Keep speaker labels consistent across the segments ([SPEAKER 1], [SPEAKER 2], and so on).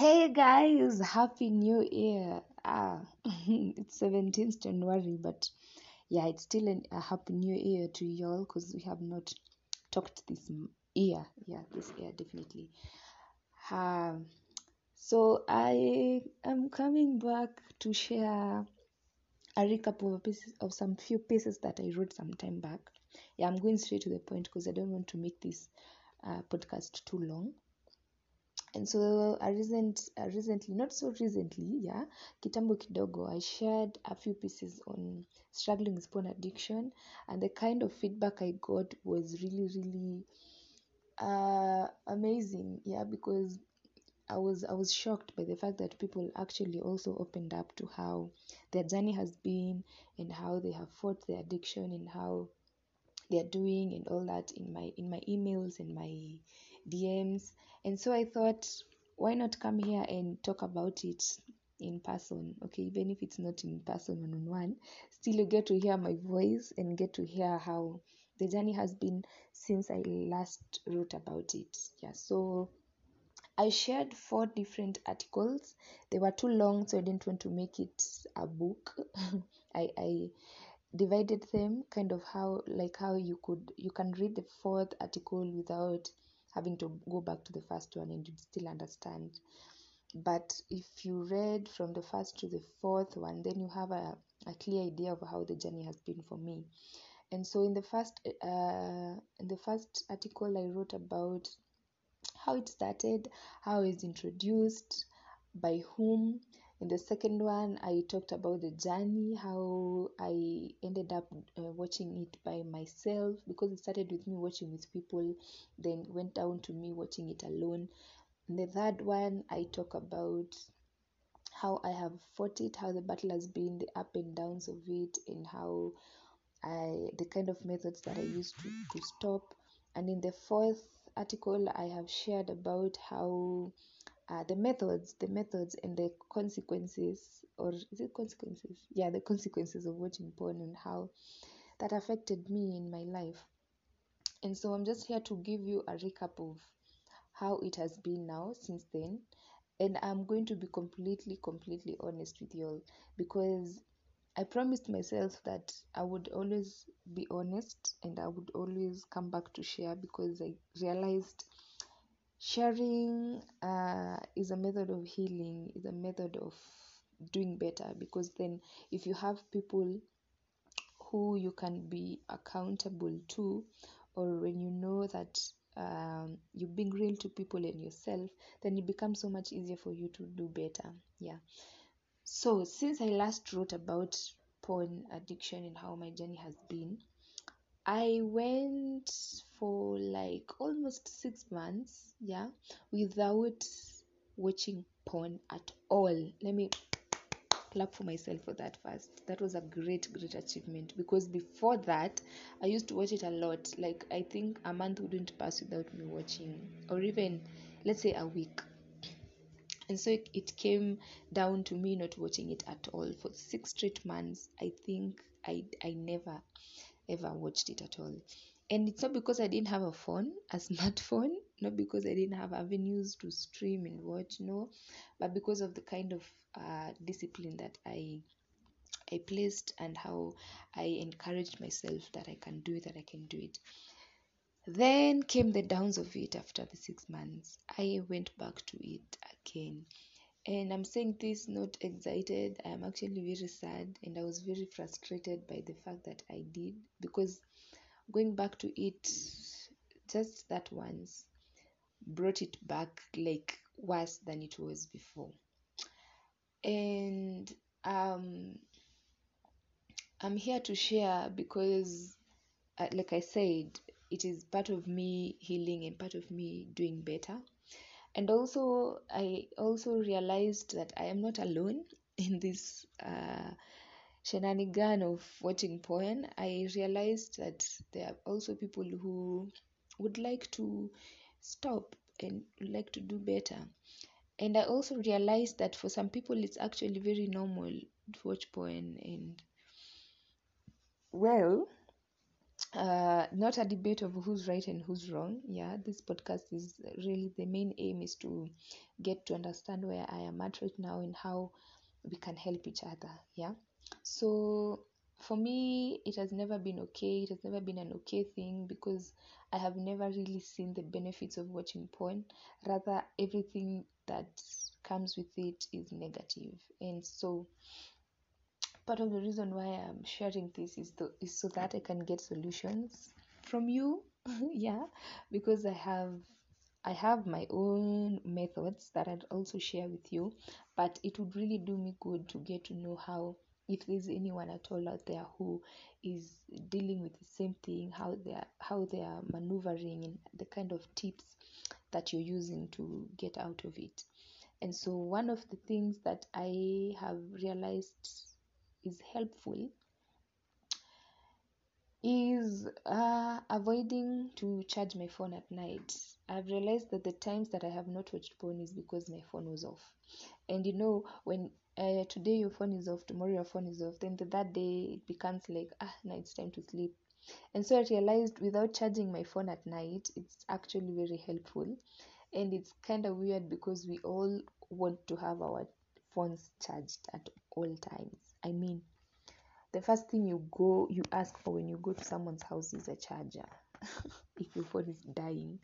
[SPEAKER 1] Hey guys, happy new year. Ah, it's 17th January, but yeah, it's still an, a happy new year to y'all because we have not talked this year. Yeah, this year definitely. Um, so I am coming back to share a recap of a of some few pieces that I wrote some time back. Yeah, I'm going straight to the point because I don't want to make this uh, podcast too long. And so a recent uh, recently not so recently yeah kitambo kidogo i shared a few pieces on struggling with porn addiction. And the kind of feedback i got was really really uh amazing yeah because i was i was shocked by the fact that people actually also opened up to how their journey has been and how they have fought their addiction and how they're doing and all that in my in my emails and my DMs. And so I thought, why not come here and talk about it in person? Okay, even if it's not in person one on one, still you get to hear my voice and get to hear how the journey has been since I last wrote about it. Yeah, so I shared four different articles. They were too long, so I didn't want to make it a book. I, I divided them kind of how like how you could you can read the fourth article without having to go back to the first one and you'd still understand. But if you read from the first to the fourth one then you have a, a clear idea of how the journey has been for me. And so in the first uh, in the first article i wrote about how it started how it's introduced by whom in the second one i talked about the journey how i ended up uh, watching it by myself because it started with me watching with people then went down to me watching it alone in the third one i talk about how i have fought it how the battle has been the up and downs of it and how I the kind of methods that I used to, to stop. And in the fourth article, I have shared about how uh, the methods, the methods and the consequences, or is it consequences? Yeah, the consequences of watching porn and how that affected me in my life. And so I'm just here to give you a recap of how it has been now since then. And I'm going to be completely, completely honest with you all because I promised myself that I would always be honest and I would always come back to share because I realized sharing uh, is a method of healing, is a method of doing better because then if you have people who you can be accountable to or when you know that um, you're being real to people and yourself then it becomes so much easier for you to do better. Yeah. So, since I last wrote about porn addiction and how my journey has been, I went for like almost six months, yeah, without watching porn at all. Let me clap for myself for that first. That was a great, great achievement because before that, I used to watch it a lot. Like, I think a month wouldn't pass without me watching, or even let's say a week and so it, it came down to me not watching it at all for six straight months i think i i never ever watched it at all and it's not because i didn't have a phone a smartphone not because i didn't have avenues to stream and watch no but because of the kind of uh, discipline that i i placed and how i encouraged myself that i can do it that i can do it then came the downs of it after the six months. I went back to it again. And I'm saying this not excited. i am actually very sad and I was very frustrated by the fact that I did because going back to it just that once brought it back like worse than it was before. And um I'm here to share because uh, like I said, it is part of me healing and part of me doing better. And also, I also realized that I am not alone in this uh, shenanigan of watching porn. I realized that there are also people who would like to stop and like to do better. And I also realized that for some people, it's actually very normal to watch porn. And well, uh, not a debate of who's right and who's wrong. Yeah, this podcast is really the main aim is to get to understand where I am at right now and how we can help each other. Yeah, so for me, it has never been okay. It has never been an okay thing because I have never really seen the benefits of watching porn. Rather, everything that comes with it is negative, and so part of the reason why I'm sharing this is to, is so that I can get solutions from you. yeah, because I have I have my own methods that I'd also share with you, but it would really do me good to get to know how if there's anyone at all out there who is dealing with the same thing, how they are how they are maneuvering and the kind of tips that you're using to get out of it. And so one of the things that I have realized is helpful is uh, avoiding to charge my phone at night. I've realized that the times that I have not watched porn is because my phone was off. And you know, when uh, today your phone is off, tomorrow your phone is off, then the, that day it becomes like, ah, now it's time to sleep. And so I realized without charging my phone at night, it's actually very helpful. And it's kind of weird because we all want to have our phones charged at all times. I mean, the first thing you go you ask for when you go to someone's house is a charger. If your phone is dying.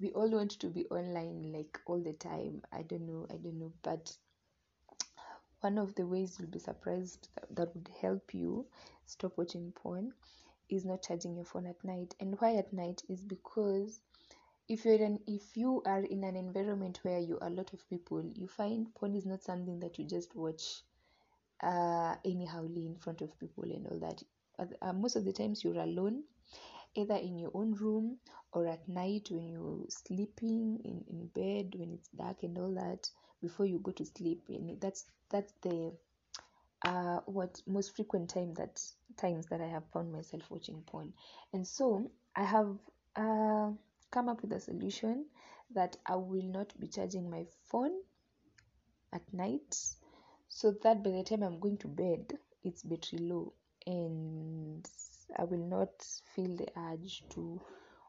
[SPEAKER 1] We all want to be online like all the time. I don't know i don't know but one of the ways you'll be surprised that, that would help you stop watching porn is not charging your phone at night. And why at night is because if you're in, if you are in an environment where you are a lot of people you find porn is not something that you just watch uh, anyhowly in front of people and all that. Uh, most of the times you're alone, either in your own room or at night when you're sleeping in, in bed when it's dark and all that before you go to sleep. And that's that's the uh, what most frequent time that times that I have found myself watching porn. And so I have uh, come up with a solution that I will not be charging my phone at night so that by the time I'm going to bed, it's battery low and I will not feel the urge to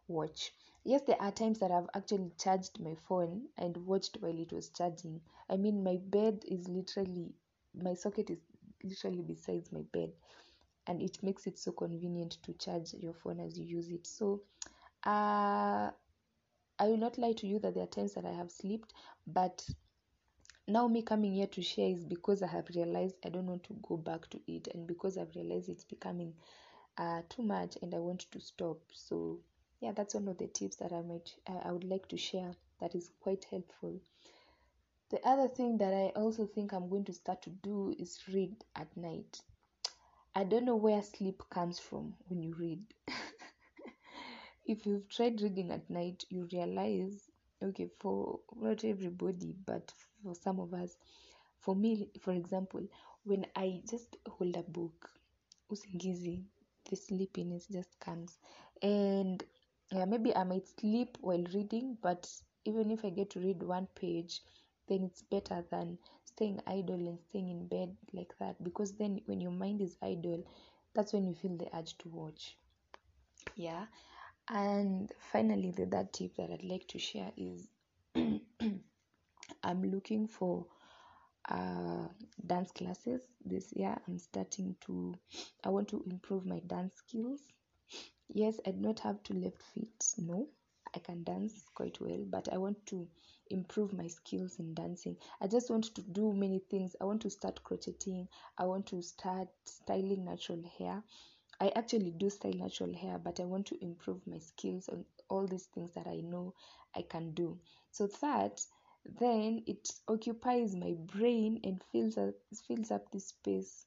[SPEAKER 1] watch. Yes, there are times that I've actually charged my phone and watched while it was charging. I mean, my bed is literally, my socket is literally besides my bed, and it makes it so convenient to charge your phone as you use it. So, uh, I will not lie to you that there are times that I have slept, but now me coming here to share is because i have realized i don't want to go back to it and because i've realized it's becoming uh, too much and i want to stop. So yeah that's one of the tips that i might i would like to share that is quite helpful. The other thing that i also think i'm going to start to do is read at night. I don't know where sleep comes from when you read if you've tried reading at night you realize okay for not everybody but for some of us for me for example when i just hold a book usingizi the sleepiness just comes. And yeah, maybe i might sleep while reading but even if i get to read one page then it's better than staying idle and staying in bed like that because then when your mind is idle that's when you feel the urge to watch. Yeah and finally, the third tip that I'd like to share is I'm looking for uh, dance classes this year. I'm starting to, I want to improve my dance skills. Yes, I do not have two left feet. No, I can dance quite well, but I want to improve my skills in dancing. I just want to do many things. I want to start crocheting. I want to start styling natural hair. I actually do style natural hair, but I want to improve my skills on all these things that I know I can do. So that then it occupies my brain and fills up fills up this space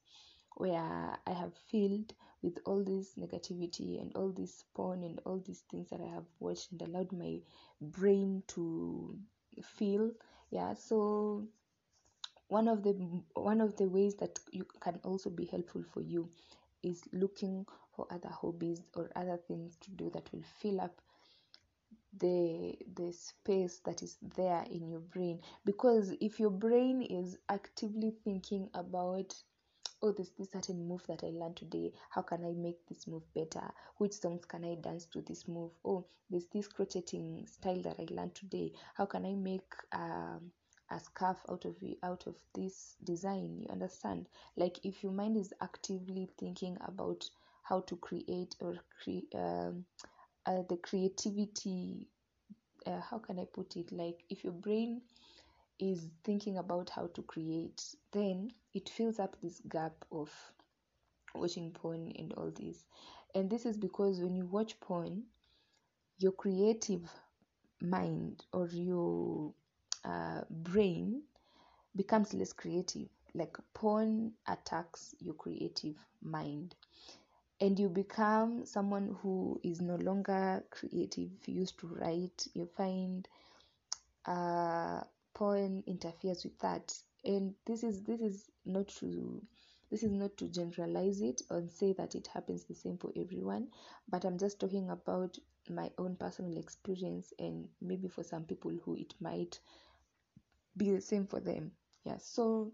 [SPEAKER 1] where I have filled with all this negativity and all this porn and all these things that I have watched and allowed my brain to feel. Yeah, so one of the one of the ways that you can also be helpful for you is looking for other hobbies or other things to do that will fill up the the space that is there in your brain. Because if your brain is actively thinking about oh there's this certain move that i learned today. How can i make this move better? Which songs can i dance to this move? Oh there's this crocheting style that i learned today. How can i make um, a scarf out of it out of this design you understand? Like if your mind is actively thinking about how to create or create um, uh, the creativity uh, how can i put it? Like if your brain is thinking about how to create then it fills up this gap of watching porn and all this. And this is because when you watch porn your creative mind or your brain becomes less creative. Like porn attacks your creative mind. And you become someone who is no longer creative. Used to write you find uh, porn interferes with that. And this is this is not to this is not to generalize it or say that it happens the same for everyone but i'm just talking about my own personal experience and maybe for some people who it might be the same for them. Yeah so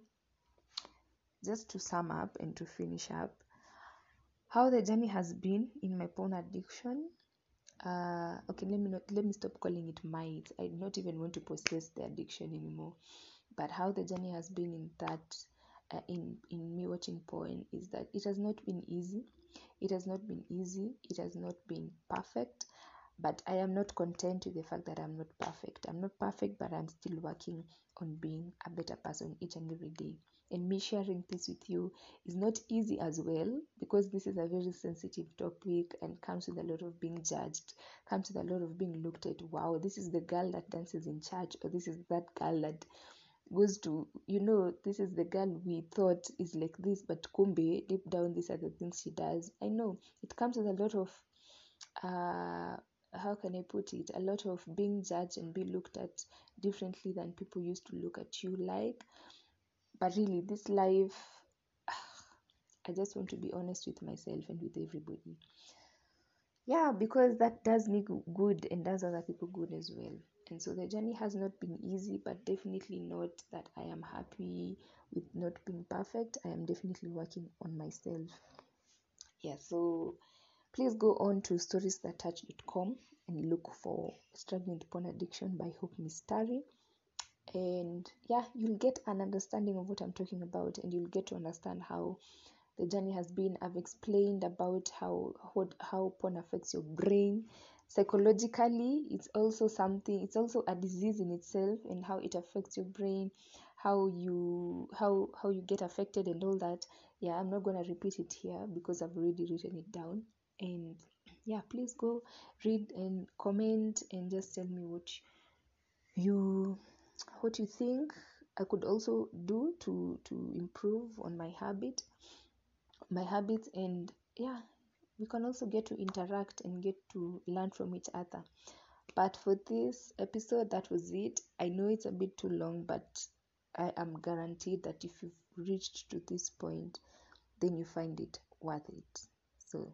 [SPEAKER 1] just to sum up and to finish up how the journey has been in my porn addiction uh okay let me not let me stop calling it my i do not even want to possess the addiction anymore. But how the journey has been in that uh, in in me watching porn is that it has not been easy. It has not been easy. It has not been perfect but i am not content with the fact that i'm not perfect. I'm not perfect but i'm still working on being a better person each and every day. And me sharing this with you is not easy as well because this is a very sensitive topic and comes with a lot of being judged comes with a lot of being looked at wow this is the girl that dances in church or this is that girl that goes to you know this is the girl we thought is like this but kumbe deep down these are the things she does. I know. It comes with a lot of uh how can i put it? A lot of being judged and be looked at differently than people used to look at you like. But really this life i just want to be honest with myself and with everybody. Yeah because that does me good and does other people good as well. And so the journey has not been easy but definitely not that i am happy with not being perfect. I am definitely working on myself. Yeah so please go on to storiesthattouch.com and look for struggling with porn addiction by hope mistari. And yeah you'll get an understanding of what i'm talking about and you'll get to understand how the journey has been. I've explained about how what, how porn affects your brain. Psychologically it's also something it's also a disease in itself and how it affects your brain how you how how you get affected and all that. Yeah i'm not going to repeat it here because i've already written it down and yeah please go read and comment and just tell me what you what you think i could also do to to improve on my habit my habits and yeah we can also get to interact and get to learn from each other. But for this episode that was it. I know it's a bit too long but i am guaranteed that if you've reached to this point then you find it worth it. So